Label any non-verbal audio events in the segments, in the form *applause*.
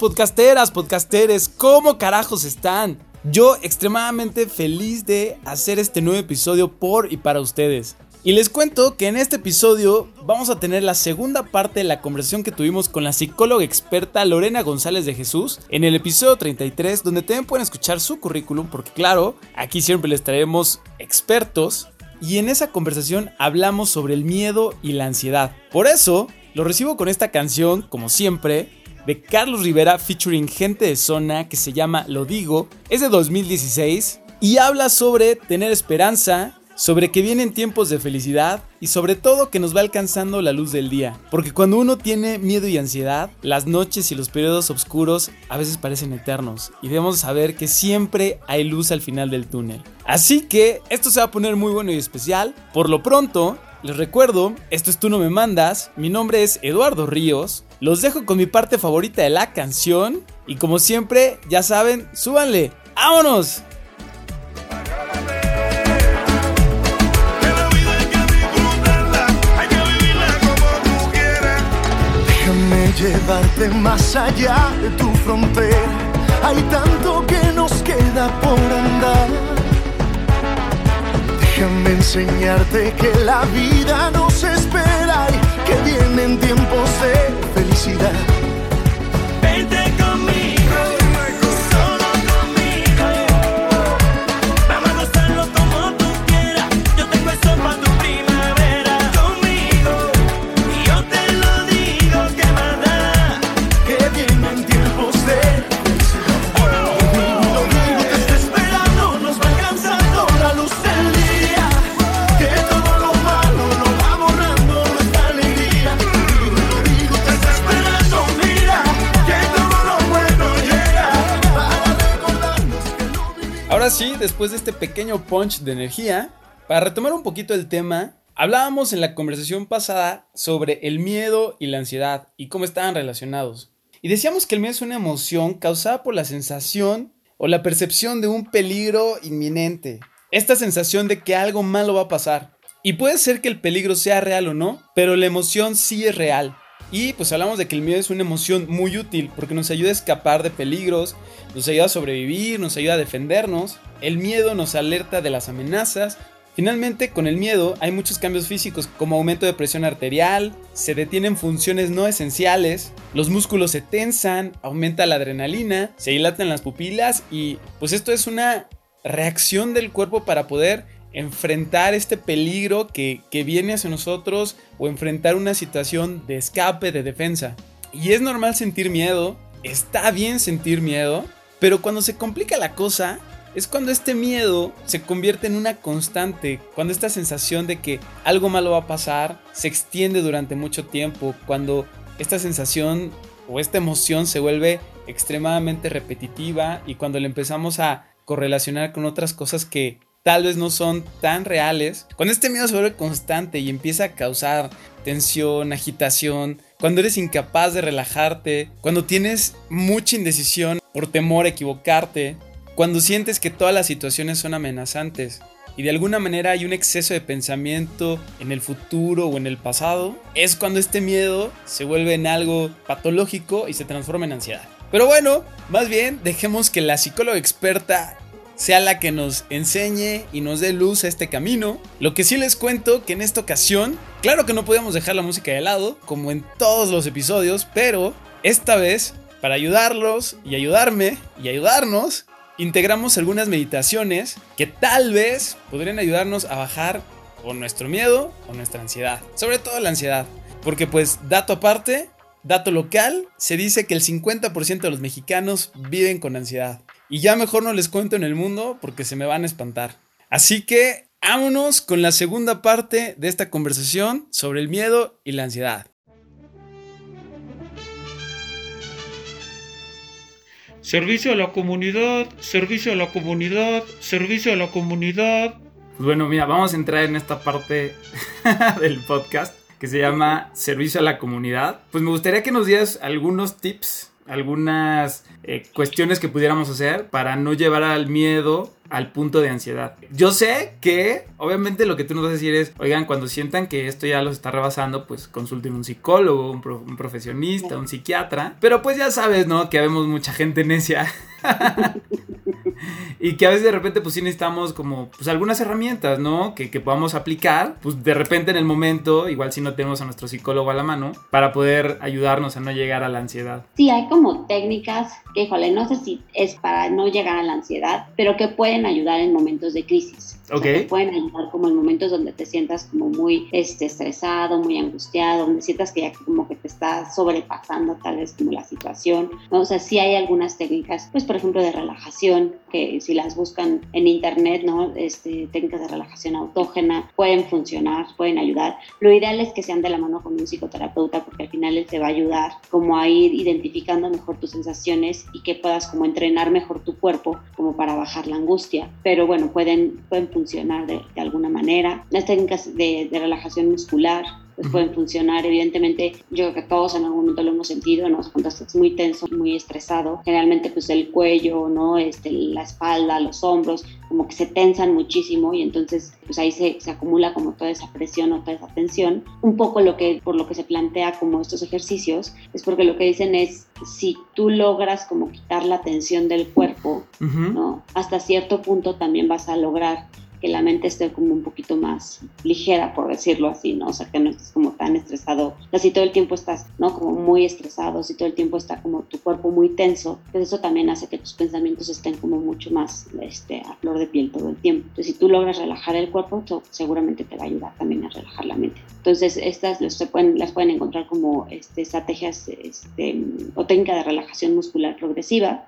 Podcasteras, podcasteres, ¿cómo carajos están? Yo extremadamente feliz de hacer este nuevo episodio por y para ustedes. Y les cuento que en este episodio vamos a tener la segunda parte de la conversación que tuvimos con la psicóloga experta Lorena González de Jesús en el episodio 33, donde también pueden escuchar su currículum, porque claro, aquí siempre les traemos expertos. Y en esa conversación hablamos sobre el miedo y la ansiedad. Por eso, lo recibo con esta canción, como siempre, de Carlos Rivera featuring gente de zona que se llama Lo Digo. Es de 2016 y habla sobre tener esperanza, sobre que vienen tiempos de felicidad y sobre todo que nos va alcanzando la luz del día. Porque cuando uno tiene miedo y ansiedad, las noches y los periodos oscuros a veces parecen eternos y debemos saber que siempre hay luz al final del túnel. Así que esto se va a poner muy bueno y especial. Por lo pronto, les recuerdo, esto es Tú no me mandas, mi nombre es Eduardo Ríos, los dejo con mi parte favorita de la canción y como siempre, ya saben, súbanle, ¡vámonos! llevarte más allá de tu frontera. Hay tanto que nos queda por andar. Déjame enseñarte que la vida nos espera y que vienen tiempos de felicidad. Sí, después de este pequeño punch de energía, para retomar un poquito el tema, hablábamos en la conversación pasada sobre el miedo y la ansiedad y cómo estaban relacionados. Y decíamos que el miedo es una emoción causada por la sensación o la percepción de un peligro inminente. Esta sensación de que algo malo va a pasar. Y puede ser que el peligro sea real o no, pero la emoción sí es real. Y pues hablamos de que el miedo es una emoción muy útil porque nos ayuda a escapar de peligros, nos ayuda a sobrevivir, nos ayuda a defendernos. El miedo nos alerta de las amenazas. Finalmente, con el miedo hay muchos cambios físicos como aumento de presión arterial, se detienen funciones no esenciales, los músculos se tensan, aumenta la adrenalina, se dilatan las pupilas y pues esto es una reacción del cuerpo para poder enfrentar este peligro que, viene hacia nosotros o enfrentar una situación de escape, de defensa. Y es normal sentir miedo, está bien sentir miedo, pero cuando se complica la cosa es cuando este miedo se convierte en una constante, cuando esta sensación de que algo malo va a pasar se extiende durante mucho tiempo, cuando esta sensación o esta emoción se vuelve extremadamente repetitiva y cuando le empezamos a correlacionar con otras cosas que tal vez no son tan reales, cuando este miedo se vuelve constante y empieza a causar tensión, agitación, cuando eres incapaz de relajarte, cuando tienes mucha indecisión por temor a equivocarte, cuando sientes que todas las situaciones son amenazantes y de alguna manera hay un exceso de pensamiento en el futuro o en el pasado, es cuando este miedo se vuelve en algo patológico y se transforma en ansiedad. Pero bueno, más bien dejemos que la psicóloga experta sea la que nos enseñe y nos dé luz a este camino. Lo que sí les cuento que en esta ocasión, claro que no podíamos dejar la música de lado, como en todos los episodios, pero esta vez, para ayudarlos y ayudarme y ayudarnos, integramos algunas meditaciones que tal vez podrían ayudarnos a bajar o nuestro miedo o nuestra ansiedad. Sobre todo la ansiedad. Porque pues, dato aparte, dato local, se dice que el 50% de los mexicanos viven con ansiedad. Y ya mejor no les cuento en el mundo porque se me van a espantar. Así que vámonos con la segunda parte de esta conversación sobre el miedo y la ansiedad. Servicio a la comunidad, servicio a la comunidad, servicio a la comunidad. Pues bueno, mira, vamos a entrar en esta parte *laughs* del podcast que se llama Servicio a la comunidad. Pues me gustaría que nos dieras algunos tips algunas eh, cuestiones que pudiéramos hacer para no llevar al miedo al punto de ansiedad. Yo sé que, obviamente, lo que tú nos vas a decir es, oigan, cuando sientan que esto ya los está rebasando, pues consulten un psicólogo, un, profesionista, un psiquiatra. Pero pues ya sabes, ¿no? Que habemos mucha gente necia. *laughs* *laughs* y que a veces de repente pues sí necesitamos como pues algunas herramientas, ¿no? Que, que, podamos aplicar, pues de repente en el momento, igual si no tenemos a nuestro psicólogo a la mano, para poder ayudarnos a no llegar a la ansiedad. Sí, hay como técnicas que, híjole, no sé si es para no llegar a la ansiedad, pero que pueden ayudar en momentos de crisis. Ok. te pueden ayudar como en momentos donde te sientas como muy este, estresado, muy angustiado, donde sientas que ya como que te está sobrepasando tal vez como la situación, ¿no? O sea, sí hay algunas técnicas, pues por ejemplo de relajación, que si las buscan en internet, ¿no? Este, técnicas de relajación autógena pueden funcionar, pueden ayudar. Lo ideal es que sean de la mano con un psicoterapeuta porque al final él te va a ayudar como a ir identificando mejor tus sensaciones y que puedas como entrenar mejor tu cuerpo como para bajar la angustia. Pero bueno, pueden, pueden funcionar de, de alguna manera. Las técnicas de, de relajación muscular pues pueden funcionar. Evidentemente, yo creo que todos en algún momento lo hemos sentido, ¿no? Cuando estás muy tenso, muy estresado, generalmente pues el cuello, ¿no? Este, la espalda, los hombros, como que se tensan muchísimo y entonces pues ahí se, se acumula como toda esa presión o toda esa tensión. Un poco lo que, por lo que se plantea como estos ejercicios, es porque lo que dicen es, si tú logras como quitar la tensión del cuerpo, Uh -huh. ¿no? Hasta cierto punto también vas a lograr que la mente esté como un poquito más ligera, por decirlo así, ¿no? O sea, que no estés como tan estresado. O si todo el tiempo estás, ¿no? Como muy estresado, si todo el tiempo está como tu cuerpo muy tenso, pues eso también hace que tus pensamientos estén como mucho más este, a flor de piel todo el tiempo. Entonces, si tú logras relajar el cuerpo, eso seguramente te va a ayudar también a relajar la mente. Entonces, estas las pueden encontrar como este, estrategias este, o técnica de relajación muscular progresiva,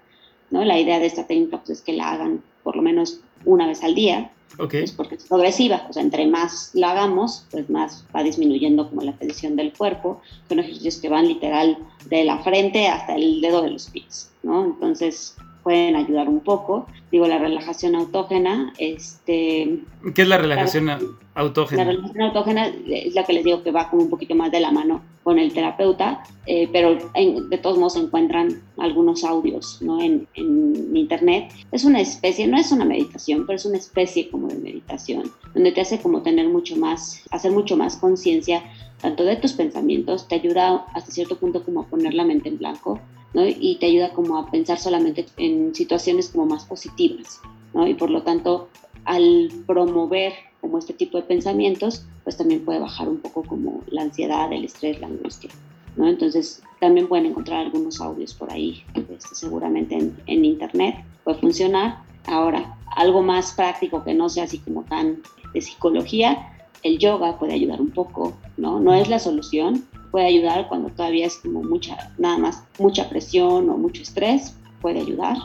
¿no? La idea de esta técnica pues, es que la hagan por lo menos una vez al día, Ok. pues porque es progresiva, o sea, entre más la hagamos, pues más va disminuyendo como la tensión del cuerpo. Son ejercicios que van literal de la frente hasta el dedo de los pies, ¿no? Entonces pueden ayudar un poco. Digo, la relajación autógena, este... ¿Qué es la relajación La autógena? relajación autógena es la que les digo que va como un poquito más de la mano con el terapeuta, eh, pero en- de todos modos se encuentran algunos audios ¿no? en, en internet. Es una especie, no es una meditación, pero es una especie como de meditación, donde te hace como tener mucho más, hacer mucho más conciencia tanto de tus pensamientos, te ayuda hasta cierto punto como a poner la mente en blanco, ¿no? Y te ayuda como a pensar solamente en situaciones como más positivas, ¿no? Y por lo tanto, al promover como este tipo de pensamientos, pues también puede bajar un poco como la ansiedad, el estrés, la angustia, ¿no? Entonces, también pueden encontrar algunos audios por ahí, este, seguramente en, en internet, puede funcionar. Ahora, algo más práctico que no sea así como tan de psicología, el yoga puede ayudar un poco, ¿no? No es la solución, puede ayudar cuando todavía es como mucha, nada más, mucha presión o mucho estrés, puede ayudar.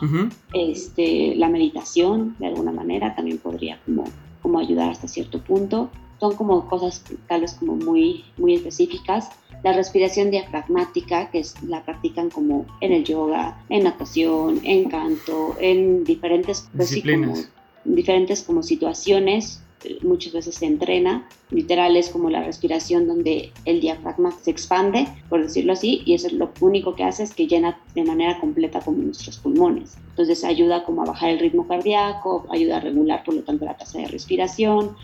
Este, la meditación, de alguna manera, también podría como, como ayudar hasta cierto punto. Son como cosas tal vez como muy, muy específicas. La respiración diafragmática, que es, la practican como en el yoga, en natación, en canto, en diferentes, pues sí, como, Disciplinas. diferentes como situaciones muchas veces se entrena, literal es como la respiración donde el diafragma se expande, por decirlo así, y eso es lo único que hace es que llena de manera completa como nuestros pulmones. Entonces ayuda como a bajar el ritmo cardíaco, ayuda a regular por lo tanto la tasa de respiración.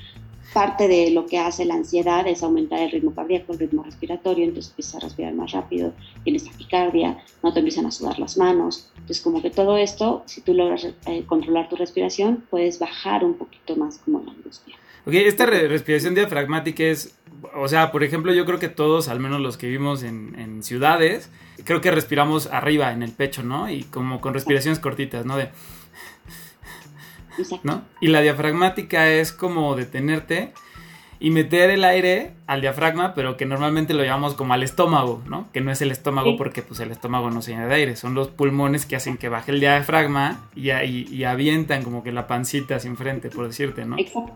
Parte de lo que hace la ansiedad es aumentar el ritmo cardíaco, el ritmo respiratorio, entonces empiezas a respirar más rápido, tienes taquicardia, no te empiezan a sudar las manos. Entonces como que todo esto, si tú logras eh, controlar tu respiración, puedes bajar un poquito más como la angustia. Ok, esta re- respiración diafragmática es, o sea, por ejemplo, yo creo que todos, al menos los que vivimos en, ciudades, creo que respiramos arriba, en el pecho, ¿no? Y como con respiraciones cortitas, ¿no? De, Exacto. ¿no? Y la diafragmática es como detenerte y meter el aire al diafragma, pero que normalmente lo llamamos como al estómago, ¿no? Que no es el estómago Sí. porque pues el estómago no se llena de aire, son los pulmones que hacen que baje el diafragma y, y, y avientan como que la pancita hacia enfrente, por decirte, ¿no? Exacto.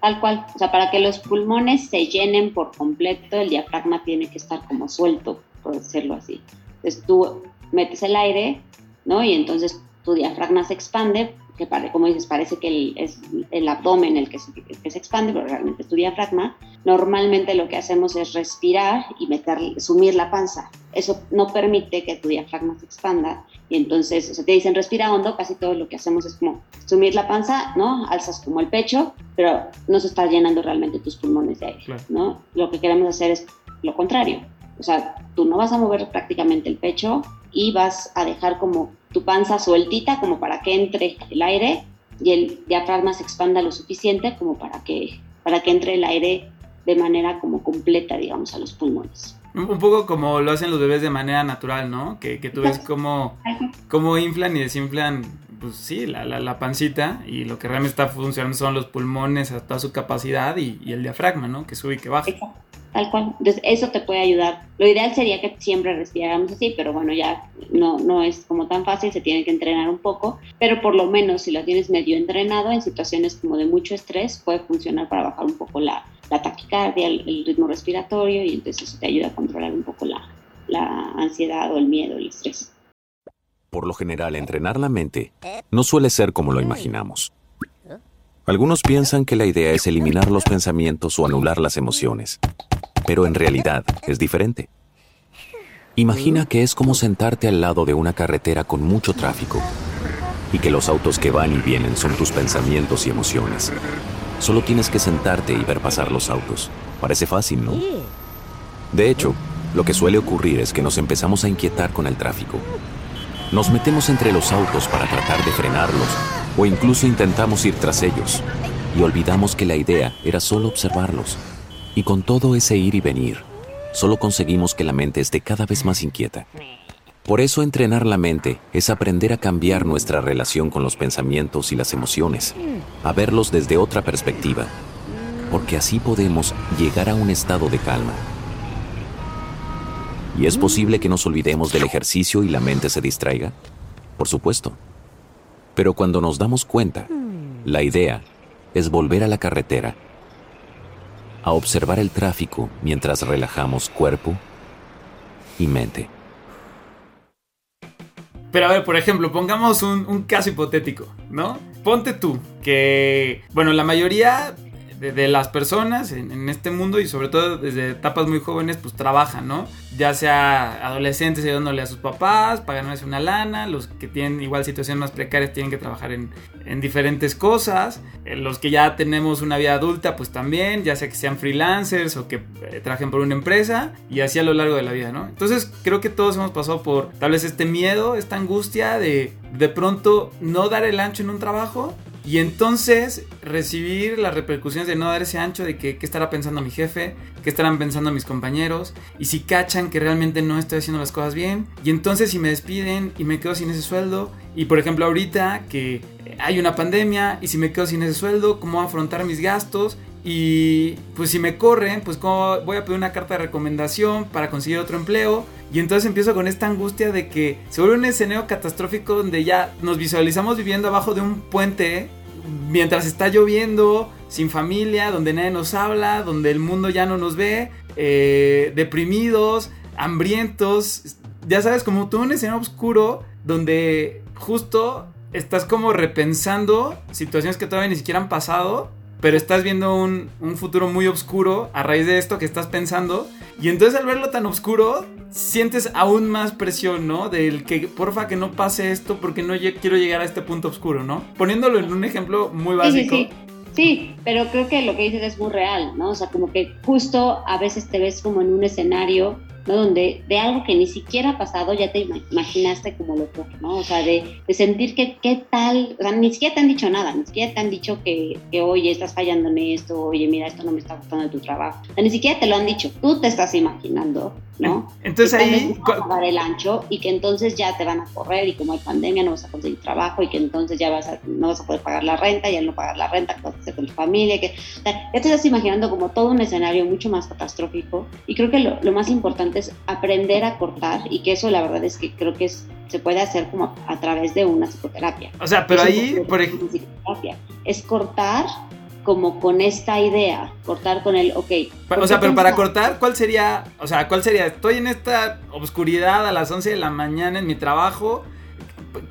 Tal cual. O sea, para que los pulmones se llenen por completo, el diafragma tiene que estar como suelto, por decirlo así. Entonces tú metes el aire, ¿no? Y entonces tu diafragma se expande, que como dices, parece que es el abdomen el que, se, que se expande, pero realmente es tu diafragma, normalmente lo que hacemos es respirar y meter, sumir la panza. Eso no permite que tu diafragma se expanda y entonces, o sea, te dicen respira hondo, casi todo lo que hacemos es como sumir la panza, ¿no? Alzas como el pecho, pero no se está llenando realmente tus pulmones de aire, ¿no? Lo que queremos hacer es lo contrario. O sea, tú no vas a mover prácticamente el pecho y vas a dejar como tu panza sueltita como para que entre el aire y el diafragma se expanda lo suficiente como para que, para que entre el aire de manera como completa, digamos, a los pulmones. Un poco como lo hacen los bebés de manera natural, ¿no? Que, que tú ves cómo, cómo inflan y desinflan, pues sí, la, la, pancita y lo que realmente está funcionando son los pulmones a toda su capacidad y, y el diafragma, ¿no? Que sube y que baja tal cual. Entonces, eso te puede ayudar. Lo ideal sería que siempre respiráramos así, pero bueno, ya no, no es como tan fácil, se tiene que entrenar un poco, pero por lo menos si lo tienes medio entrenado en situaciones como de mucho estrés, puede funcionar para bajar un poco la, la taquicardia, el, ritmo respiratorio y entonces eso te ayuda a controlar un poco la, la ansiedad o el miedo, el estrés. Por lo general, entrenar la mente no suele ser como lo imaginamos. Algunos piensan que la idea es eliminar los pensamientos o anular las emociones, pero en realidad es diferente. Imagina que es como sentarte al lado de una carretera con mucho tráfico y que los autos que van y vienen son tus pensamientos y emociones. Solo tienes que sentarte y ver pasar los autos. Parece fácil, ¿no? De hecho, lo que suele ocurrir es que nos empezamos a inquietar con el tráfico. Nos metemos entre los autos para tratar de frenarlos o incluso intentamos ir tras ellos y olvidamos que la idea era solo observarlos. Y con todo ese ir y venir, solo conseguimos que la mente esté cada vez más inquieta. Por eso entrenar la mente es aprender a cambiar nuestra relación con los pensamientos y las emociones, a verlos desde otra perspectiva, porque así podemos llegar a un estado de calma. ¿Y es posible que nos olvidemos del ejercicio y la mente se distraiga? Por supuesto. Pero cuando nos damos cuenta, la idea es volver a la carretera, a observar el tráfico mientras relajamos cuerpo y mente. Pero a ver, por ejemplo, pongamos un, caso hipotético, ¿no? Ponte tú que, bueno, la mayoría de, las personas en, este mundo y sobre todo desde etapas muy jóvenes pues trabajan, ¿no? Ya sea adolescentes ayudándole a sus papás ganarse una lana, los que tienen igual situaciones más precarias tienen que trabajar en, en diferentes cosas, eh, los que ya tenemos una vida adulta pues también, ya sea que sean freelancers o que eh, trabajen por una empresa y así a lo largo de la vida, ¿no? Entonces creo que todos hemos pasado por tal vez este miedo, esta angustia de de pronto no dar el ancho en un trabajo y entonces recibir las repercusiones de no dar ese ancho de que qué estará pensando mi jefe, qué estarán pensando mis compañeros, y si cachan que realmente no estoy haciendo las cosas bien, y entonces si me despiden y me quedo sin ese sueldo, y por ejemplo ahorita que hay una pandemia y si me quedo sin ese sueldo, ¿cómo afrontar mis gastos? Y pues si me corren, pues cómo voy a pedir una carta de recomendación para conseguir otro empleo. Y entonces empiezo con esta angustia de que se vuelve un escenario catastrófico donde ya nos visualizamos viviendo abajo de un puente mientras está lloviendo, sin familia, donde nadie nos habla, donde el mundo ya no nos ve, eh, deprimidos, hambrientos. Ya sabes, como todo un escenario oscuro donde justo estás como repensando situaciones que todavía ni siquiera han pasado pero estás viendo un, futuro muy oscuro a raíz de esto que estás pensando. Y entonces al verlo tan oscuro, sientes aún más presión, ¿no? Del que porfa que no pase esto porque no quiero llegar a este punto oscuro, ¿no? Poniéndolo en un ejemplo muy básico. Sí, sí, pero creo que lo que dices es muy real, ¿no? O sea, como que justo a veces te ves como en un escenario donde de algo que ni siquiera ha pasado ya te imaginaste como lo peor, ¿no? O sea, de, sentir que qué tal, o sea, ni siquiera te han dicho nada, ni siquiera te han dicho que, que, oye, estás fallando en esto, oye, mira, esto no me está gustando de tu trabajo. O sea, ni siquiera te lo han dicho, tú te estás imaginando, ¿no? Entonces ahí... a dar el ancho y que entonces ya te van a correr y como hay pandemia no vas a conseguir trabajo y que entonces ya vas a, no vas a poder pagar la renta y al no pagar la renta, ¿qué vas a hacer con tu familia? Que, o sea, ya te estás imaginando como todo un escenario mucho más catastrófico y creo que lo, lo más importante es aprender a cortar y que eso la verdad es que creo que se puede hacer como a través de una psicoterapia. O sea, pero ahí, por ejemplo... Es cortar como con esta idea, cortar con el, ok. O sea, pero para cortar, ¿cuál sería, o sea, cuál sería? Estoy en esta oscuridad a las 11 de la mañana en mi trabajo,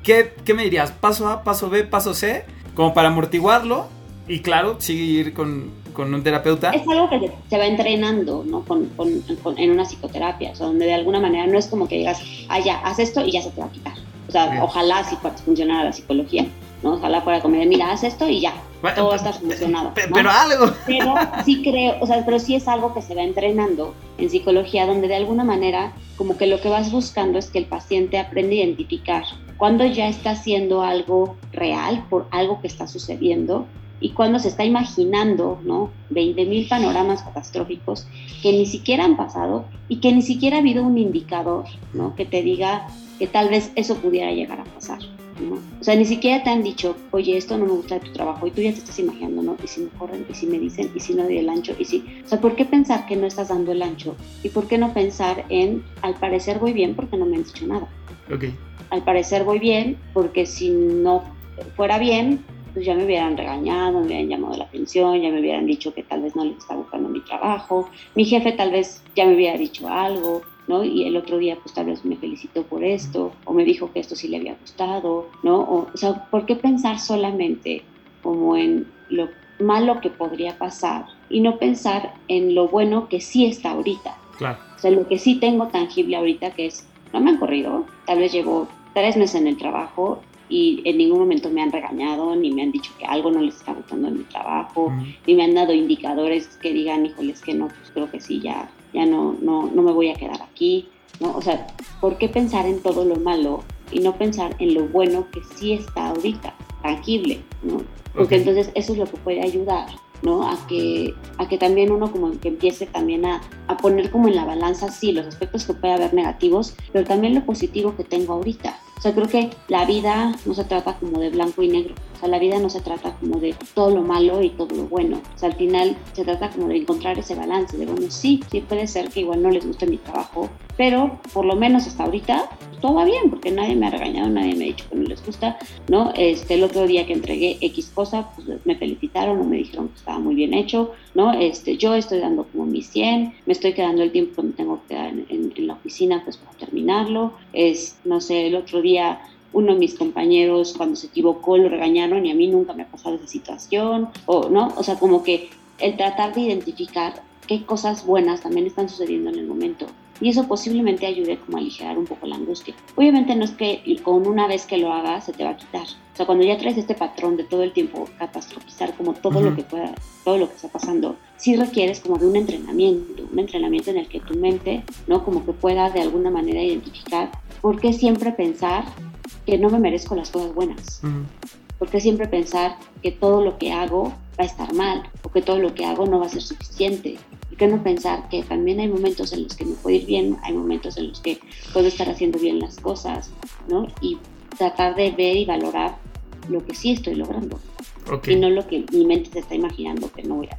¿qué, ¿qué me dirías? ¿Paso A, paso B, paso C? Como para amortiguarlo y claro, seguir con, con un terapeuta. Es algo que se va entrenando, ¿no? Con, con, en una psicoterapia, o sea, donde de alguna manera no es como que digas, ah, ya, haz esto y ya se te va a quitar. O sea, ojalá así funcionara la psicología, ¿no? Ojalá fuera como de, mira, haz esto y ya, todo está solucionado. Pero, algo. Pero sí creo, o sea, pero sí es algo que se va entrenando en psicología, donde de alguna manera, como que lo que vas buscando es que el paciente aprenda a identificar cuando ya está haciendo algo real por algo que está sucediendo y cuando se está imaginando, ¿no? 20.000 panoramas catastróficos que ni siquiera han pasado y que ni siquiera ha habido un indicador, ¿no? Que te diga que tal vez eso pudiera llegar a pasar. O sea, ni siquiera te han dicho, oye, esto no me gusta de tu trabajo, y tú ya te estás imaginando, ¿no? Y si me corren, y si me dicen, y si no doy el ancho, y si. O sea, ¿por qué pensar que no estás dando el ancho? ¿Y por qué no pensar en, al parecer voy bien porque no me han dicho nada? Ok. Al parecer voy bien porque si no fuera bien, pues ya me hubieran regañado, me hubieran llamado la atención, ya me hubieran dicho que tal vez no les está gustando mi trabajo, mi jefe tal vez ya me hubiera dicho algo, ¿no? Y el otro día pues tal vez me felicitó por esto, o me dijo que esto sí le había gustado, ¿no? O, o sea, ¿por qué pensar solamente como en lo malo que podría pasar y no pensar en lo bueno que sí está ahorita? Claro. O sea, lo que sí tengo tangible ahorita que es, no me han corrido, tal vez llevo tres meses en el trajo y en ningún momento me han regañado, ni me han dicho que algo no les está gustando en mi trabajo, ni me han dado indicadores que digan, híjoles, que no, pues creo que sí, ya ya no, no, no me voy a quedar aquí, ¿no? O sea, ¿por qué pensar en todo lo malo y no pensar en lo bueno que sí está ahorita, tangible, ¿no? Porque entonces eso es lo que puede ayudar, ¿no? A que, a que también uno como que empiece también a, a poner como en la balanza, sí, los aspectos que puede haber negativos, pero también lo positivo que tengo ahorita. O sea, creo que la vida no se trata como de blanco y negro. O sea, la vida no se trata como de todo lo malo y todo lo bueno. O sea, al final se trata como de encontrar ese balance, de bueno, sí, sí puede ser que igual no les guste mi trabajo, pero por lo menos hasta ahorita todo va bien, porque nadie me ha regañado, nadie me ha dicho que no les gusta, ¿no? Este, el otro día que entregué X cosa, pues me felicitaron o me dijeron que estaba muy bien hecho, ¿no? Este, yo estoy dando como mi 100, me estoy quedando el tiempo que me tengo que quedar en, en la oficina, pues para terminarlo, es, no sé, el otro día uno de mis compañeros cuando se equivocó lo regañaron y a mí nunca me ha pasado esa situación, o no, o sea, como que el tratar de identificar qué cosas buenas también están sucediendo en el momento. Y eso posiblemente ayude como a aligerar un poco la angustia. Obviamente no es que con una vez que lo hagas se te va a quitar. O sea, cuando ya traes este patrón de todo el tiempo catastrofizar como todo lo que pueda, todo lo que está pasando, sí requieres como de un entrenamiento, un entrenamiento en el que tu mente, ¿no? Como que pueda de alguna manera identificar por qué siempre pensar que no me merezco las cosas buenas. Porque siempre pensar que todo lo que hago va a estar mal o que todo lo que hago no va a ser suficiente. Y que no pensar que también hay momentos en los que me puedo ir bien, hay momentos en los que puedo estar haciendo bien las cosas, ¿no? Y tratar de ver y valorar lo que sí estoy logrando. Y no lo que mi mente se está imaginando que no voy a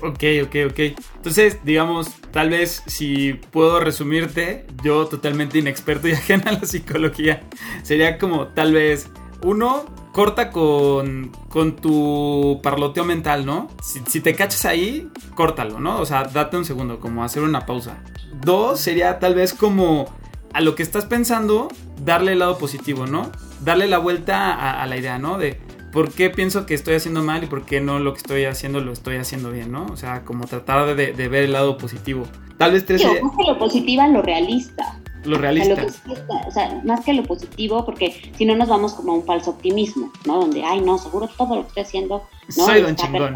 Ok, ok, ok. Entonces, digamos, tal vez si puedo resumirte, yo totalmente inexperto y *laughs* ajena a la psicología, sería como tal vez, uno, corta con, con tu parloteo mental, ¿no? Si, si, te cachas ahí, córtalo, ¿no? O sea, date un segundo, como hacer una pausa. Dos, sería tal vez como a lo que estás pensando, darle el lado positivo, ¿no? Darle la vuelta a, a la idea, ¿no? De por qué pienso que estoy haciendo mal y por qué no lo que estoy haciendo lo estoy haciendo bien, ¿no? O sea, como tratar de, ver el lado positivo. Tal vez tres... Que lo positivo, lo realista. Lo realista. O sea, más que lo positivo, porque si no nos vamos como a un falso optimismo, ¿no? Donde, ay, no, seguro todo lo que estoy haciendo ¿no? Soy don chingón.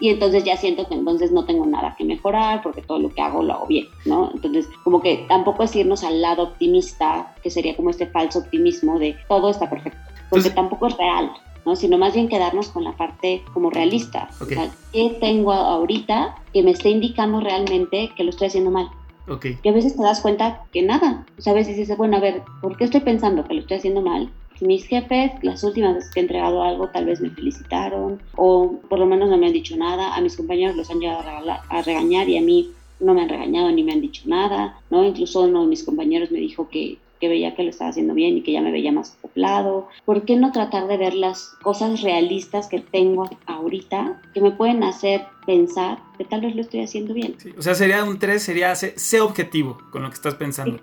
Y entonces ya siento que entonces no tengo nada que mejorar porque todo lo que hago lo hago bien, ¿no? Entonces, como que tampoco es irnos al lado optimista, que sería como este falso optimismo de todo está perfecto, porque tampoco es real. ¿no? sino más bien quedarnos con la parte como realista. O sea, ¿qué tengo ahorita que me esté indicando realmente que lo estoy haciendo mal? Okay. Y a veces te das cuenta que nada. O sea, a veces dices, bueno, a ver, ¿por qué estoy pensando que lo estoy haciendo mal? Mis jefes, las últimas veces que he entregado algo, tal vez me felicitaron o por lo menos no me han dicho nada. A mis compañeros los han llegado a, regañar y a mí no me han regañado ni me han dicho nada, ¿no? Incluso uno de mis compañeros me dijo que que veía que lo estaba haciendo bien y que ya me veía más acoplado. ¿Por qué no tratar de ver las cosas realistas que tengo ahorita que me pueden hacer pensar que tal vez lo estoy haciendo bien? o sea, sería un 3, sería sé, objetivo con lo que estás pensando.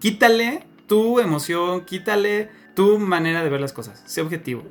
Quítale tu emoción, quítale tu manera de ver las cosas, sé objetivo,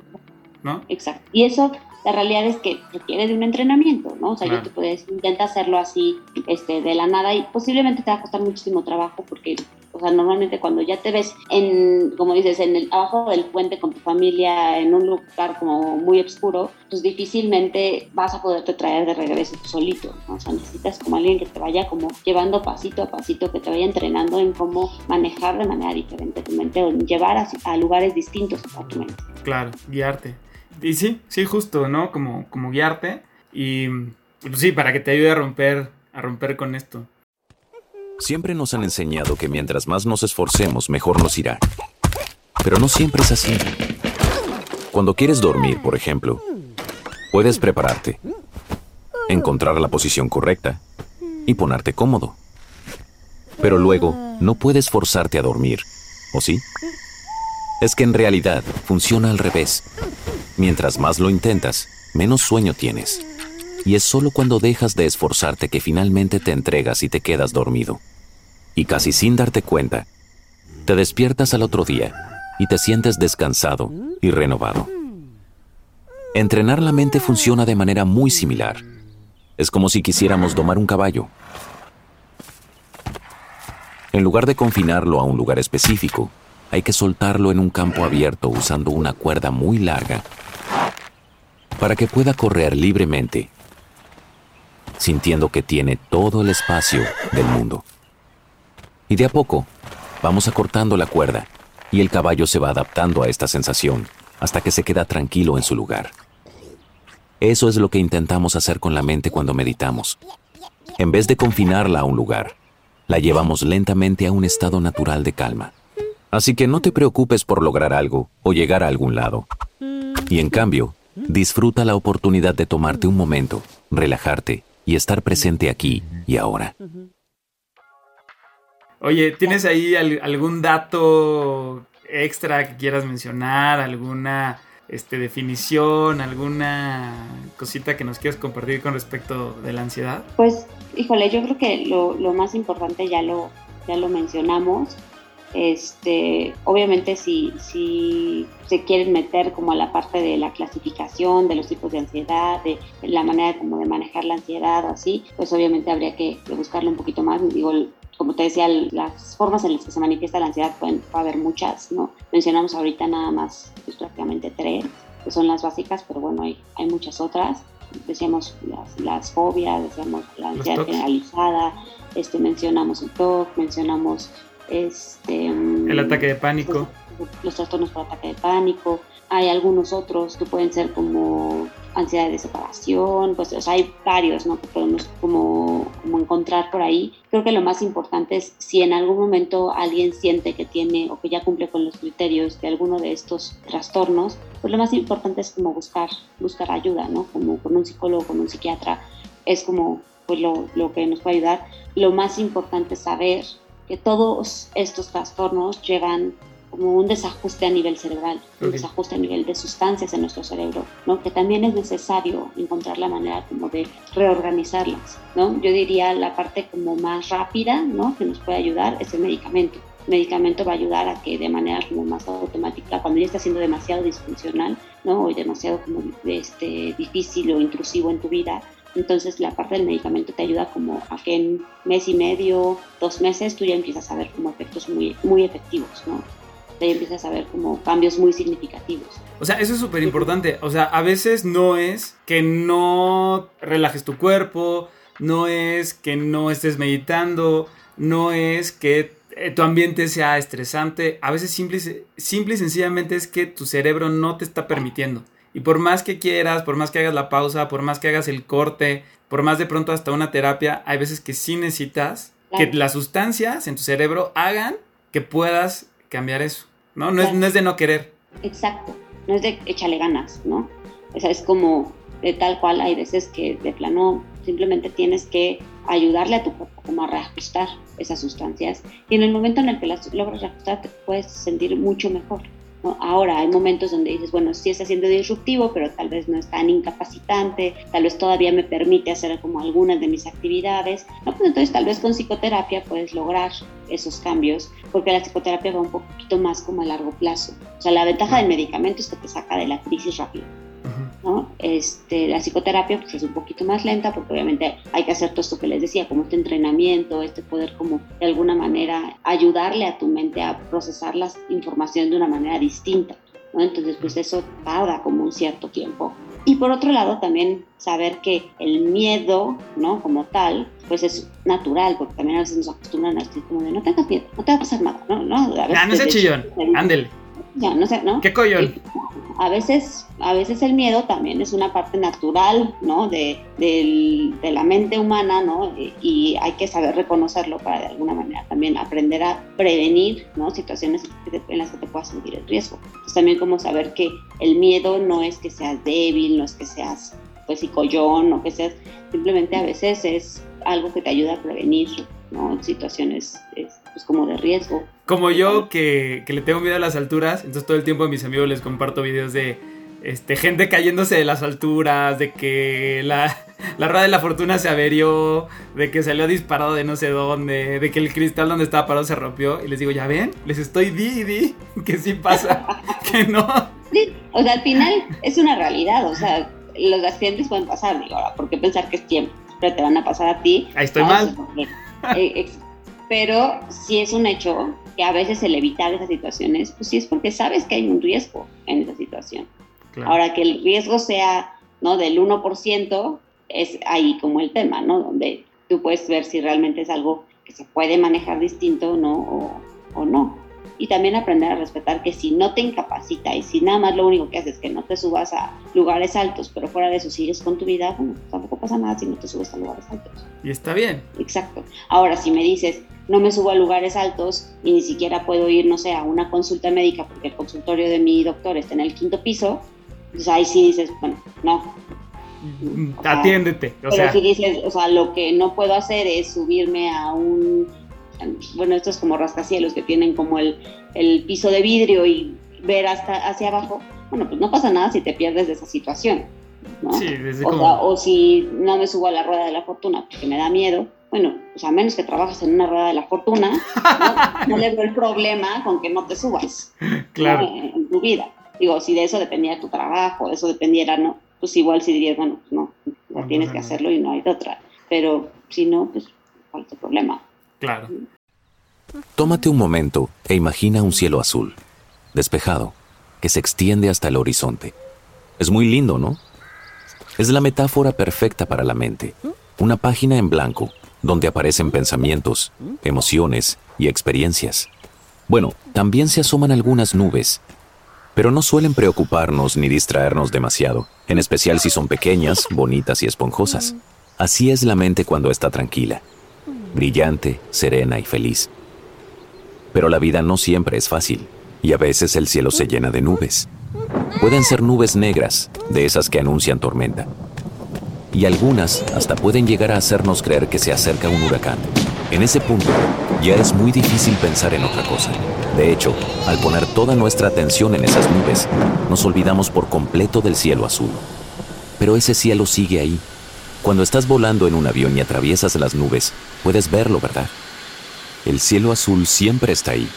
¿no? Exacto. Y eso, la realidad es que requiere de un entrenamiento, ¿no? O sea, yo te puedes, intenta hacerlo así, este, de la nada y posiblemente te va a costar muchísimo trabajo porque o sea, normalmente cuando ya te ves en, como dices, en el, abajo del puente con tu familia, en un lugar como muy oscuro, pues difícilmente vas a poderte traer de regreso solito. O sea, necesitas como alguien que te vaya como llevando pasito a pasito, que te vaya entrenando en cómo manejar de manera diferente tu mente o llevar a, a lugares distintos a tu mente. Claro, guiarte. Y sí, sí, justo, ¿no? Como, como guiarte y pues sí, para que te ayude a romper, a romper con esto. Siempre nos han enseñado que mientras más nos esforcemos, mejor nos irá. Pero no siempre es así. Cuando quieres dormir, por ejemplo, puedes prepararte, encontrar la posición correcta y ponerte cómodo. Pero luego, no puedes forzarte a dormir, ¿o sí? Es que en realidad funciona al revés. Mientras más lo intentas, menos sueño tienes y es solo cuando dejas de esforzarte que finalmente te entregas y te quedas dormido. Y casi sin darte cuenta, te despiertas al otro día y te sientes descansado y renovado. Entrenar la mente funciona de manera muy similar. Es como si quisiéramos domar un caballo. En lugar de confinarlo a un lugar específico, hay que soltarlo en un campo abierto usando una cuerda muy larga para que pueda correr libremente sintiendo que tiene todo el espacio del mundo. Y de a poco, vamos acortando la cuerda y el caballo se va adaptando a esta sensación hasta que se queda tranquilo en su lugar. Eso es lo que intentamos hacer con la mente cuando meditamos. En vez de confinarla a un lugar, la llevamos lentamente a un estado natural de calma. Así que no te preocupes por lograr algo o llegar a algún lado. Y en cambio, disfruta la oportunidad de tomarte un momento, relajarte y estar presente aquí y ahora. Oye, ¿tienes ahí algún dato extra que quieras mencionar? ¿Alguna este, definición? ¿Alguna cosita que nos quieras compartir con respecto de la ansiedad? Pues, híjole, yo creo que lo, lo más importante ya lo, ya lo mencionamos. Este, obviamente si, si se quieren meter como a la parte de la clasificación de los tipos de ansiedad, de la manera como de manejar la ansiedad o así, pues obviamente habría que, buscarlo un poquito más. Digo, como te decía, las formas en las que se manifiesta la ansiedad pueden haber muchas, ¿no? Mencionamos ahorita nada más pues, prácticamente tres, que son las básicas, pero bueno, hay, hay muchas otras. Decíamos las, las fobias, decíamos la ansiedad generalizada, este, mencionamos el TOC, mencionamos este, el ataque de pánico. Los, trastornos por ataque de pánico. Hay algunos otros que pueden ser como ansiedad de separación, pues hay varios ¿no? que podemos como, como encontrar por ahí. Creo que lo más importante es si en algún momento alguien siente que tiene o que ya cumple con los criterios de alguno de estos trastornos, pues lo más importante es como buscar, buscar ayuda, ¿no? Como con un psicólogo, con un psiquiatra, es como pues lo, lo que nos puede ayudar. Lo más importante es saber que todos estos trastornos llevan como un desajuste a nivel cerebral, un desajuste a nivel de sustancias en nuestro cerebro, ¿no? Que también es necesario encontrar la manera como de reorganizarlas, ¿no? Yo diría la parte como más rápida, ¿no? Que nos puede ayudar es el medicamento. El medicamento va a ayudar a que de manera como más automática, cuando ya está siendo demasiado disfuncional, ¿no? O demasiado como este, difícil o intrusivo en tu vida, entonces la parte del medicamento te ayuda como a que en mes y medio, dos meses, tú ya empiezas a ver como efectos muy, muy efectivos, ¿no? Ya empiezas a ver como cambios muy significativos. O sea, eso es súper importante. O sea, a veces no es que no relajes tu cuerpo, no es que no estés meditando, no es que eh, tu ambiente sea estresante. A veces simple, simple y sencillamente es que tu cerebro no te está permitiendo. Y por más que quieras, por más que hagas la pausa, por más que hagas el corte, por más de pronto hasta una terapia, hay veces que sí necesitas que las sustancias en tu cerebro hagan que puedas cambiar eso, ¿no? No, es, no es de no querer. Exacto, no es de échale ganas, ¿no? O sea, es como de tal cual hay veces que de plano simplemente tienes que ayudarle a tu cuerpo como a reajustar esas sustancias y en el momento en el que las logras reajustar te puedes sentir mucho mejor Ahora hay momentos donde dices, bueno, sí está siendo disruptivo, pero tal vez no es tan incapacitante, tal vez todavía me permite hacer como algunas de mis actividades. ¿no? Pues entonces tal vez con psicoterapia puedes lograr esos cambios, porque la psicoterapia va un poquito más como a largo plazo. O sea, la ventaja del medicamento es que te saca de la crisis rápido. ¿No? Este, la psicoterapia pues, es un poquito más lenta porque obviamente hay que hacer todo esto que les decía, como este entrenamiento, este poder como de alguna manera ayudarle a tu mente a procesar la información de una manera distinta. ¿no? Entonces, pues eso tarda como un cierto tiempo. Y por otro lado, también saber que el miedo, ¿no? Como tal, pues es natural, porque también a veces nos acostumbran a decir como de no tengas miedo, no te va a pasar nada, ¿no? No, a veces, ah, no sé chillón, ándele. Ya, no sé, ¿no? ¿Qué collón? A veces, a veces el miedo también es una parte natural, ¿no? De, la mente humana, ¿no? Y hay que saber reconocerlo para de alguna manera también aprender a prevenir, ¿no? Situaciones en las que te puedas sentir el riesgo. Entonces también como saber que el miedo no es que seas débil, no es que seas, pues, psicollón, o que seas, simplemente a veces es algo que te ayuda a prevenir, ¿no? Situaciones, pues, como de riesgo. Como yo que, le tengo miedo a las alturas, entonces todo el tiempo a mis amigos les comparto videos de este, gente cayéndose de las alturas, de que la, *laughs* la rueda de la fortuna se averió, de que salió disparado de no sé dónde, de que el cristal donde estaba parado se rompió. Y les digo, ya ven, les estoy di di *laughs* que sí pasa, *laughs* que no. Sí, o sea, al final es una realidad, o sea, los accidentes pueden pasar, digo, ahora, ¿por qué pensar que es tiempo? Pero te van a pasar a ti. Ahí estoy mal. Eh, pero si es un hecho que a veces el evitar esas situaciones, pues sí es porque sabes que hay un riesgo en esa situación. Ahora que el riesgo sea ¿no? del 1%, es ahí como el tema, ¿no? Donde tú puedes ver si realmente es algo que se puede manejar distinto ¿no? o, o no y también aprender a respetar que si no te incapacita y si nada más lo único que haces es que no te subas a lugares altos, pero fuera de eso sigues con tu vida, bueno, tampoco pasa nada si no te subes a lugares altos. Y está bien. Exacto. Ahora, si me dices, no me subo a lugares altos y ni siquiera puedo ir, no sé, a una consulta médica porque el consultorio de mi doctor está en el quinto piso, pues ahí sí dices, bueno, no. Mm, atiéndete. O pero si dices, o sea, lo que no puedo hacer es subirme a un bueno, estos como rascacielos que tienen como el, piso de vidrio y ver hasta hacia abajo, bueno, pues no pasa nada si te pierdes de esa situación. ¿No? Sí, o, o si no me subo a la rueda de la fortuna porque me da miedo, bueno, o sea, a menos que trabajes en una rueda de la fortuna, no, le veo el problema con que no te subas claro. en, tu vida. Digo, si de eso dependía tu trabajo, de eso dependiera, no, pues igual si dirías, bueno, pues no, no tienes que hacerlo y no hay de otra. Pero si no, pues, ¿cuál es el problema? Claro. Tómate un momento e imagina un cielo azul, despejado, que se extiende hasta el horizonte. Es muy lindo, ¿no? Es la metáfora perfecta para la mente. Una página en blanco, donde aparecen pensamientos, emociones y experiencias. Bueno, también se asoman algunas nubes, pero no suelen preocuparnos ni distraernos demasiado, en especial si son pequeñas, bonitas y esponjosas. Así es la mente cuando está tranquila, brillante, serena y feliz. Pero la vida no siempre es fácil, y a veces el cielo se llena de nubes. Pueden ser nubes negras, de esas que anuncian tormenta. Y algunas hasta pueden llegar a hacernos creer que se acerca un huracán. En ese punto, ya es muy difícil pensar en otra cosa. De hecho, al poner toda nuestra atención en esas nubes, nos olvidamos por completo del cielo azul. Pero ese cielo sigue ahí, cuando estás volando en un avión y atraviesas las nubes, puedes verlo, ¿verdad? El cielo azul siempre está ahí.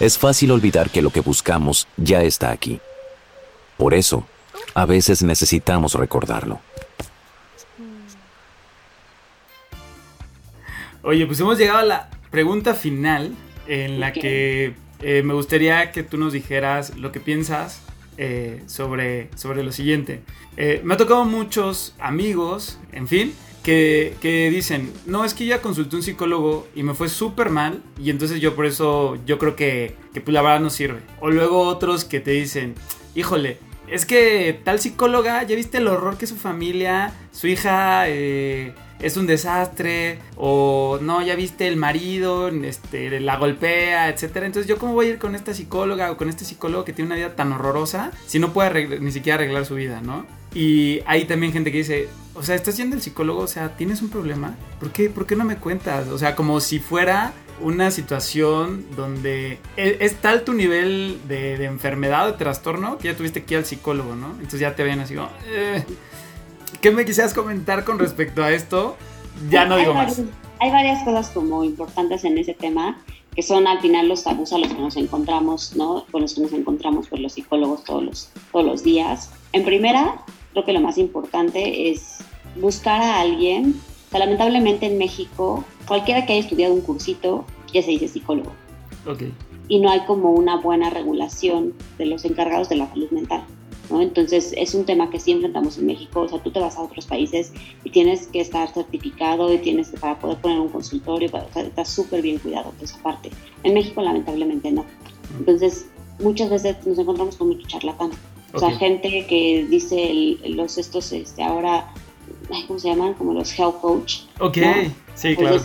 Es fácil olvidar que lo que buscamos ya está aquí. Por eso, a veces necesitamos recordarlo. Oye, pues hemos llegado a la pregunta final en la que eh, me gustaría que tú nos dijeras lo que piensas eh, sobre, sobre lo siguiente. Eh, me ha tocado muchos amigos, en fin, que, dicen, no, es que ya consulté un psicólogo y me fue súper mal y entonces yo por eso, yo creo que, que pues la verdad no sirve. O luego otros que te dicen, híjole, es que tal psicóloga, ya viste el horror que su familia, su hija... Eh, es un desastre o no, ya viste el marido, este, la golpea, etcétera. Entonces, yo cómo voy a ir con esta psicóloga o con este psicólogo que tiene una vida tan horrorosa si no puede ni siquiera arreglar su vida, ¿no? Y hay también gente que dice, o sea, estás yendo al psicólogo, o sea, tienes un problema, ¿por qué, ¿por qué no me cuentas? O sea, como si fuera una situación donde e, es, tal tu nivel de, enfermedad, de trastorno, que ya tuviste que ir al psicólogo, ¿no? Entonces ya te ven así como... Eh, ¿Qué me quisieras comentar con respecto a esto? Ya no digo más. Hay varias cosas como importantes en ese tema que son al final los tabús a los que nos encontramos, ¿no? Con los que nos encontramos pues, los psicólogos todos los, todos los días. En primera, creo que lo más importante es buscar a alguien. O lamentablemente en México, cualquiera que haya estudiado un cursito ya se dice psicólogo. Okay. Y no hay como una buena regulación de los encargados de la salud mental. Entonces es un tema que sí enfrentamos en México, o sea, tú te vas a otros países y tienes que estar certificado y tienes que, para poder poner un consultorio, para, o está súper bien cuidado de esa parte. En México lamentablemente no. Entonces muchas veces nos encontramos con mucho charlatán. O sea, gente que dice los estos, este, ahora, ¿cómo se llaman? Como los health coach. Ok, sí, claro.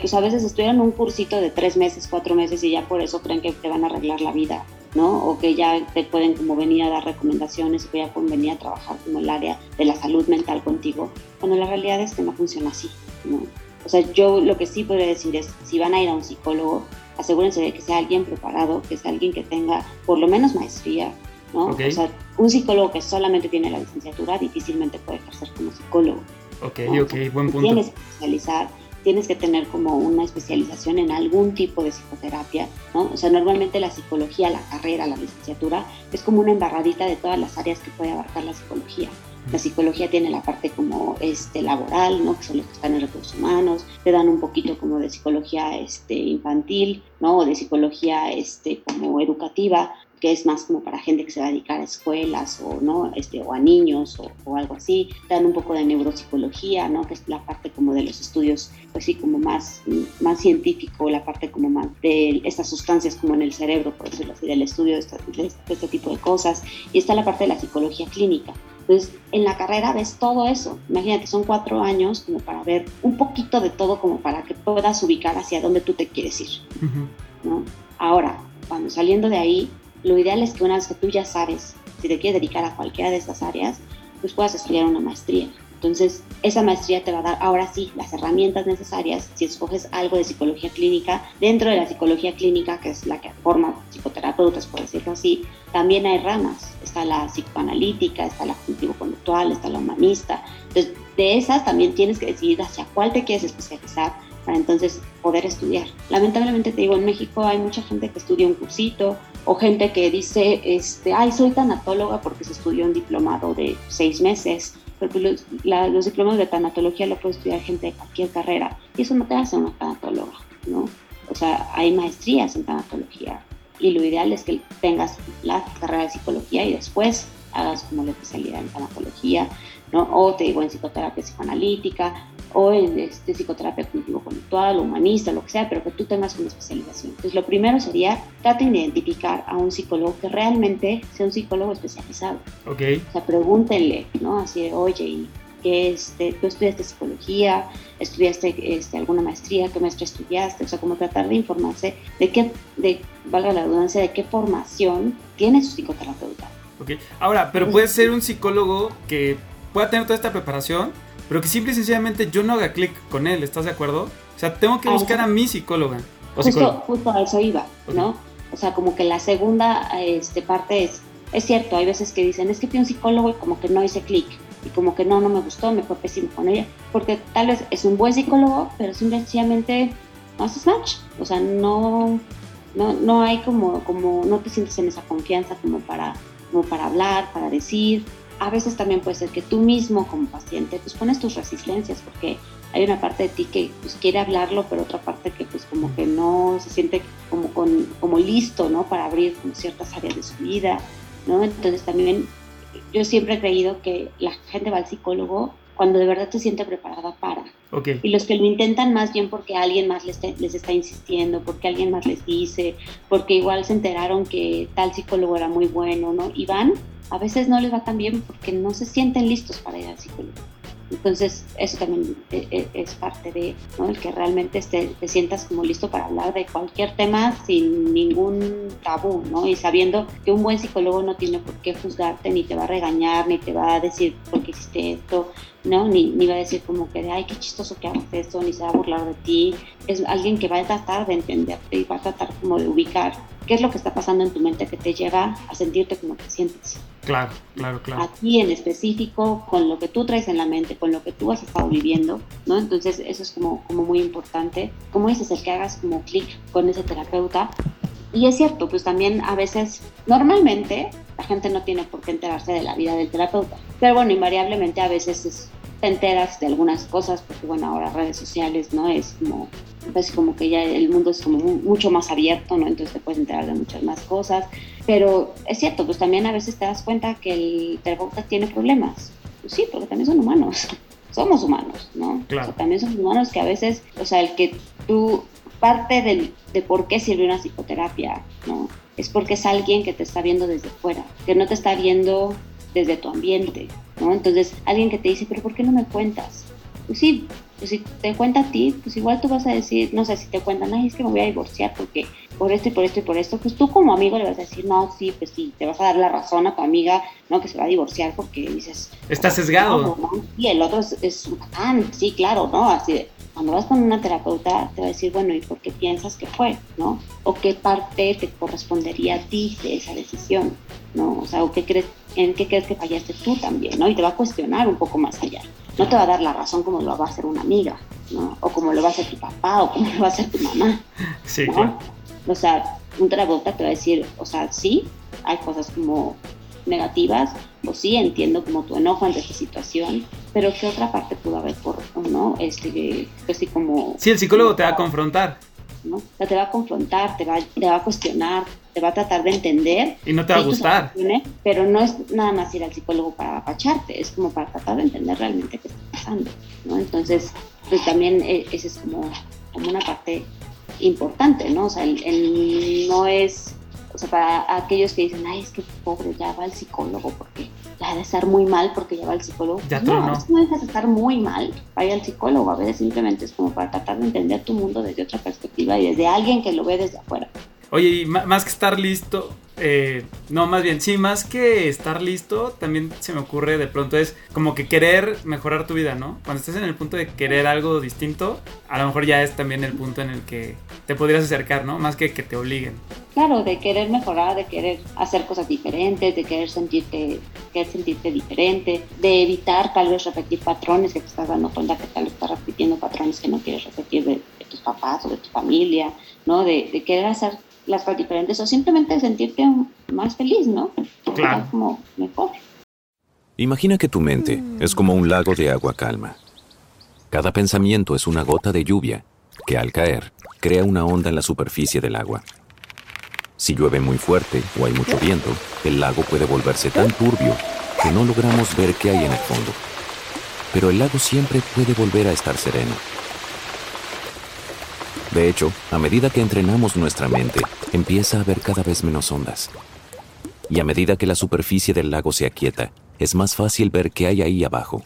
pues a veces estudian un cursito de tres meses, cuatro meses y ya por eso creen que te van a arreglar la vida ¿no? O que ya te pueden como venir a dar recomendaciones, o que ya pueden venir a trabajar como el área de la salud mental contigo, cuando la realidad es que no funciona así, ¿no? O sea, yo lo que sí podría decir es, si van a ir a un psicólogo, asegúrense de que sea alguien preparado, que sea alguien que tenga por lo menos maestría, ¿no? O sea, un psicólogo que solamente tiene la licenciatura difícilmente puede ejercer como psicólogo. Ok, ok, buen punto. Tienes que especializar tienes que tener como una especialización en algún tipo de psicoterapia, ¿no? O sea, normalmente la psicología, la carrera, la licenciatura, es como una embarradita de todas las áreas que puede abarcar la psicología. La psicología tiene la parte como este, laboral, ¿no? que son los que están en recursos humanos, te dan un poquito como de psicología este, infantil, ¿no? o de psicología este, como educativa, que es más como para gente que se va a dedicar a escuelas o, ¿no? este, o a niños o, algo así. Dan un poco de neuropsicología, ¿no? que es la parte como de los estudios, pues sí, como más, más científico, la parte como más de estas sustancias como en el cerebro, por decirlo así, del estudio de este, de este tipo de cosas. Y está la parte de la psicología clínica. Entonces, en la carrera ves todo eso. Imagínate, son cuatro años como para ver un poquito de todo, como para que puedas ubicar hacia dónde tú te quieres ir. ¿no? Ahora, cuando saliendo de ahí, lo ideal es que una vez que tú ya sabes si te quieres dedicar a cualquiera de estas áreas, pues puedas estudiar una maestría. Entonces, esa maestría te va a dar ahora sí las herramientas necesarias si escoges algo de psicología clínica. Dentro de la psicología clínica, que es la que forma psicoterapeutas, por decirlo así, también hay ramas. Está la psicoanalítica, está la cognitivo-conductual, está la humanista. Entonces, de esas también tienes que decidir hacia cuál te quieres especializar para entonces poder estudiar. Lamentablemente te digo, en México hay mucha gente que estudia un cursito o gente que dice, este, ay, soy tanatóloga porque se estudió un diplomado de seis meses, porque los, los diplomados de tanatología lo puede estudiar gente de cualquier carrera y eso no te hace una tanatóloga, ¿no? O sea, hay maestrías en tanatología y lo ideal es que tengas la carrera de psicología y después hagas como la especialidad en tanatología, ¿no? O te digo en psicoterapia psicoanalítica, o en este, psicoterapia cognitivo-conductual, humanista, lo que sea, pero que tú tengas una especialización. Entonces, lo primero sería, traten de identificar a un psicólogo que realmente sea un psicólogo especializado. Ok. O sea, pregúntenle, ¿no? Así de, oye, ¿y qué este, tú estudiaste psicología, estudiaste este, alguna maestría, qué maestría estudiaste? O sea, como tratar de informarse de qué, de, valga la redundancia, de qué formación tiene su psicoterapeuta. Ok. Ahora, pero puede ser un psicólogo que pueda tener toda esta preparación, pero que simple y sencillamente yo no haga clic con él, ¿estás de acuerdo? O sea, tengo que buscar a mi psicóloga. justo, justo, a eso iba, ¿no? O sea, como que la segunda este, parte es, es cierto, hay veces que dicen, es que fui un psicólogo y como que no hice clic, y como que no, no me gustó, me fue pésimo con ella, porque tal vez es un buen psicólogo, pero simplemente no haces match, o sea, no, no, no hay como, como, no te sientes en esa confianza como para, como para hablar, para decir, a veces también puede ser que tú mismo como paciente pues pones tus resistencias porque hay una parte de ti que pues quiere hablarlo, pero otra parte que pues como que no se siente como, con, como listo, ¿no? Para abrir ciertas áreas de su vida, ¿no? Entonces también yo siempre he creído que la gente va al psicólogo cuando de verdad se siente preparada para. Y los que lo intentan más bien porque alguien más les, les está insistiendo, porque alguien más les dice, porque igual se enteraron que tal psicólogo era muy bueno, ¿no? Y van a veces no les va tan bien porque no se sienten listos para ir al psicólogo. Entonces, eso también e, e, es parte de, que realmente te, te sientas como listo para hablar de cualquier tema sin ningún tabú, ¿no? Y sabiendo que un buen psicólogo no tiene por qué juzgarte, ni te va a regañar, ni te va a decir por qué hiciste esto, ¿no? Ni, ni va a decir como que, ay, qué chistoso que hagas esto, ni se va a burlar de ti. Es alguien que va a tratar de entenderte y va a tratar como de ubicar qué es lo que está pasando en tu mente que te lleva a sentirte como te sientes. Claro, claro, claro. A ti en específico, con lo que tú traes en la mente, con lo que tú has estado viviendo, ¿no? Entonces eso es como, como muy importante. Como dices, el que hagas como clic con ese terapeuta. Y es cierto, pues también a veces, normalmente, la gente no tiene por qué enterarse de la vida del terapeuta. Pero bueno, invariablemente a veces es te enteras de algunas cosas, porque bueno, ahora redes sociales, ¿no? Es como, pues como que ya el mundo es como mucho más abierto, ¿no? Entonces te puedes enterar de muchas más cosas. Pero es cierto, pues también a veces te das cuenta que el terapeuta tiene problemas. Pues sí, porque también son humanos. *laughs* Somos humanos, ¿no? Claro. también son humanos que a veces, o sea, el que tú, parte del, de por qué sirve una psicoterapia, ¿no? Es porque es alguien que te está viendo desde fuera, que no te está viendo desde tu ambiente, ¿no? Entonces, alguien que te dice, pero ¿por qué no me cuentas? Pues sí, pues si te cuenta a ti, pues igual tú vas a decir, no sé, si te cuentan, ay, es que me voy a divorciar porque por esto y por esto y por esto, pues tú como amigo le vas a decir, no, sí, pues sí, te vas a dar la razón a tu amiga, no, que se va a divorciar porque dices... Está sesgado. Y el otro es, es un patán, sí, claro, ¿no? Así de, cuando vas con una terapeuta te va a decir, bueno, ¿y por qué piensas que fue? ¿No? ¿O qué parte te correspondería a ti de esa decisión? ¿No? O sea, ¿o qué crees, en qué crees que fallaste tú también? ¿No? Y te va a cuestionar un poco más allá. No te va a dar la razón como lo va a hacer una amiga, ¿no? O como lo va a hacer tu papá, o como lo va a hacer tu mamá. Sí, ¿no? claro. O sea, un terapeuta te va a decir, o sea, sí, hay cosas como negativas, o sí, entiendo como tu enojo ante esta situación, pero ¿qué otra parte pudo haber por, no? Este, así como... Sí, el psicólogo te va a confrontar. ¿no? O sea, te va a confrontar, te va, te va a cuestionar, te va a tratar de entender. Y no te va a gustar. Pero no es nada más ir al psicólogo para apacharte, es como para tratar de entender realmente qué está pasando, ¿no? Entonces, pues también eh, esa es como, como una parte importante, ¿no? O sea, el, el no es, o sea, para aquellos que dicen, ay, es que pobre, ya va al psicólogo porque ya ha de estar muy mal porque ya va al psicólogo. Ya no, tronó. es que no dejas de estar muy mal, vaya al psicólogo, a veces simplemente es como para tratar de entender tu mundo desde otra perspectiva y desde alguien que lo ve desde afuera. Oye, y más que estar listo, eh, no, más bien, sí, más que estar listo, también se me ocurre de pronto es como que querer mejorar tu vida, ¿no? Cuando estés en el punto de querer algo distinto, a lo mejor ya es también el punto en el que te podrías acercar, ¿no? Más que que te obliguen. Claro, de querer mejorar, de querer hacer cosas diferentes, de querer sentirte, querer sentirte diferente, de evitar tal vez repetir patrones que te estás dando cuenta que tal vez estás repitiendo patrones que no quieres repetir de, de tus papás o de tu familia, ¿no? De, de querer hacer las cosas diferentes o simplemente sentirte más feliz, ¿no? Claro. Como mejor. Imagina que tu mente es como un lago de agua calma. Cada pensamiento es una gota de lluvia que al caer crea una onda en la superficie del agua. Si llueve muy fuerte o hay mucho viento, el lago puede volverse tan turbio que no logramos ver qué hay en el fondo. Pero el lago siempre puede volver a estar sereno. De hecho, a medida que entrenamos nuestra mente, empieza a haber cada vez menos ondas. Y a medida que la superficie del lago se aquieta, es más fácil ver qué hay ahí abajo.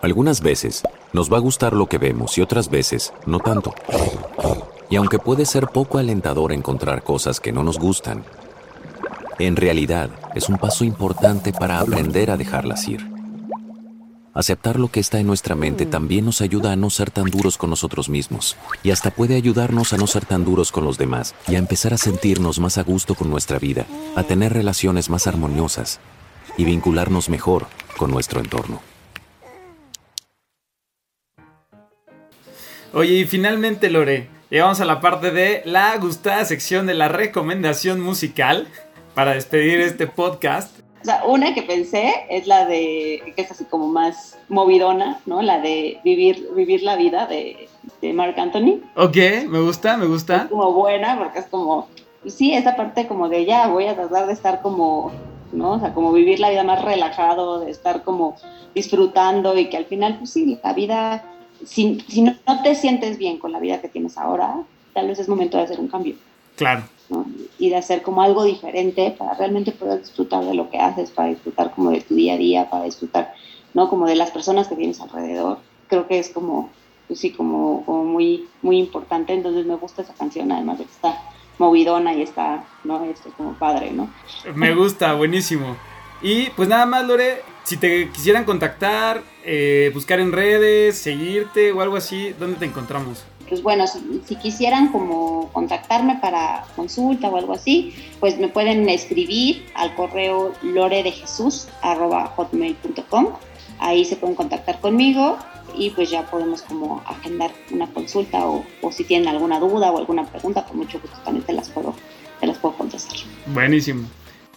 Algunas veces nos va a gustar lo que vemos y otras veces no tanto. Y aunque puede ser poco alentador encontrar cosas que no nos gustan, en realidad es un paso importante para aprender a dejarlas ir. Aceptar lo que está en nuestra mente también nos ayuda a no ser tan duros con nosotros mismos y hasta puede ayudarnos a no ser tan duros con los demás y a empezar a sentirnos más a gusto con nuestra vida, a tener relaciones más armoniosas y vincularnos mejor con nuestro entorno. Oye, y finalmente, Lore, llegamos a la parte de la gustada sección de la recomendación musical para despedir este podcast. O sea, una que pensé es la de, que es así como más movidona, ¿no? La de vivir, vivir la vida de, de Mark Anthony. Ok, me gusta, me Es gusta. como buena porque es como, sí, esa parte como de ya voy a tratar de estar como, ¿no? O sea, como vivir la vida más relajado, de estar como disfrutando y que al final, pues sí, la vida, si, si no, no te sientes bien con la vida que tienes ahora, tal vez es momento de hacer un cambio. Claro. ¿no? y de hacer como algo diferente para realmente poder disfrutar de lo que haces, para disfrutar como de tu día a día, para disfrutar ¿no? Como de las personas que tienes alrededor. Creo que es como, pues sí, como, como muy, muy importante. Entonces me gusta esa canción, además de que está movidona y está, ¿no? Esto es como padre, ¿no? Me gusta, buenísimo. Y pues nada más, Lore, si te quisieran contactar, eh, buscar en redes, seguirte o algo así, ¿dónde te encontramos? Pues bueno, si, quisieran como contactarme para consulta o algo así, pues me pueden escribir al correo loredejesus.com. Ahí se pueden contactar conmigo y pues ya podemos como agendar una consulta o, o, si tienen alguna duda o alguna pregunta, con mucho gusto también te las puedo, te las puedo contestar. Buenísimo.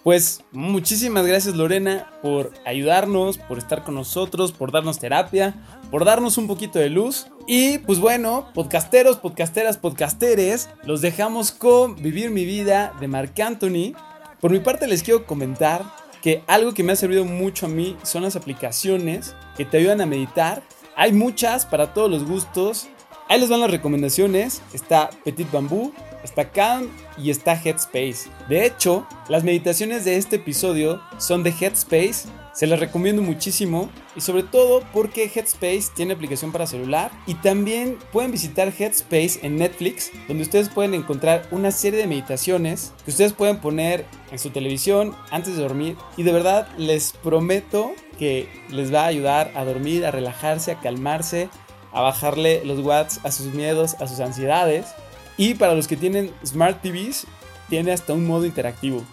Pues muchísimas gracias Lorena por ayudarnos, por estar con nosotros, por darnos terapia, por darnos un poquito de luz. Y pues bueno, podcasteros, podcasteras, podcasteres, los dejamos con Vivir mi vida de Marc Anthony. Por mi parte les quiero comentar que algo que me ha servido mucho a mí son las aplicaciones que te ayudan a meditar hay muchas para todos los gustos. Ahí les van las recomendaciones. Está Petit Bamboo, está Calm y está Headspace. De hecho, las meditaciones de este episodio son de Headspace. Se las recomiendo muchísimo. Y sobre todo porque Headspace tiene aplicación para celular. Y también pueden visitar Headspace en Netflix donde ustedes pueden encontrar una serie de meditaciones que ustedes pueden poner en su televisión antes de dormir. Y de verdad les prometo que les va a ayudar a dormir, a relajarse, a calmarse, a bajarle los watts a sus miedos, a sus ansiedades y para los que tienen Smart TVs tiene hasta un modo interactivo.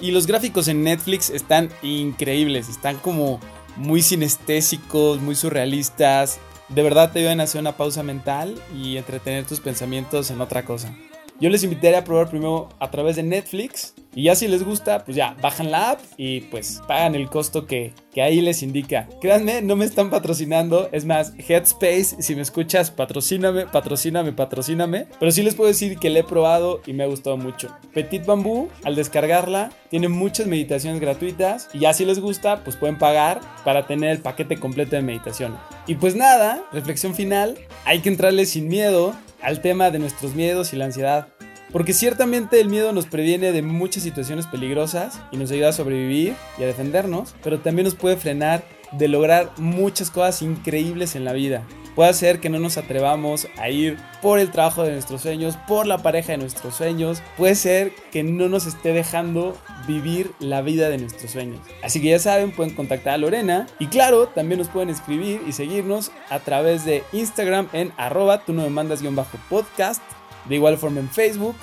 Y los gráficos en Netflix están increíbles, están como muy sinestésicos, muy surrealistas. De verdad te ayudan a hacer una pausa mental y entretener tus pensamientos en otra cosa. Yo les invitaría a probar primero a través de Netflix y ya si les gusta, pues ya bajan la app y pues pagan el costo que, ahí les indica. Créanme, no me están patrocinando. Es más, Headspace, si me escuchas, patrocíname, patrocíname, patrocíname. Pero sí les puedo decir que la he probado y me ha gustado mucho. Petit Bamboo, al descargarla, tiene muchas meditaciones gratuitas y ya si les gusta, pues pueden pagar para tener el paquete completo de meditación. Y pues nada, reflexión final, hay que entrarle sin miedo al tema de nuestros miedos y la ansiedad. Porque ciertamente el miedo nos previene de muchas situaciones peligrosas y nos ayuda a sobrevivir y a defendernos, pero también nos puede frenar de lograr muchas cosas increíbles en la vida. Puede hacer que no nos atrevamos a ir por el trabajo de nuestros sueños, por la pareja de nuestros sueños. Puede ser que no nos esté dejando vivir la vida de nuestros sueños. Así que ya saben, pueden contactar a Lorena. Y claro, también nos pueden escribir y seguirnos a través de Instagram en arroba tú no me mandas guion bajo podcast de igual forma en Facebook.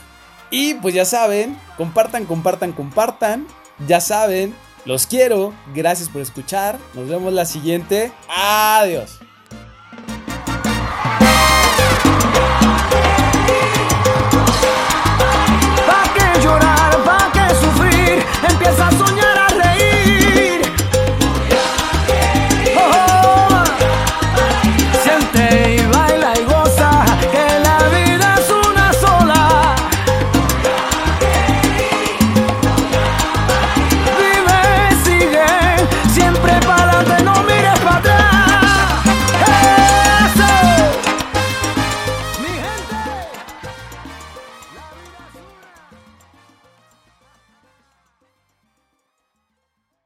Y pues ya saben, compartan, compartan, compartan. Ya saben, los quiero. Gracias por escuchar. Nos vemos la siguiente. Adiós.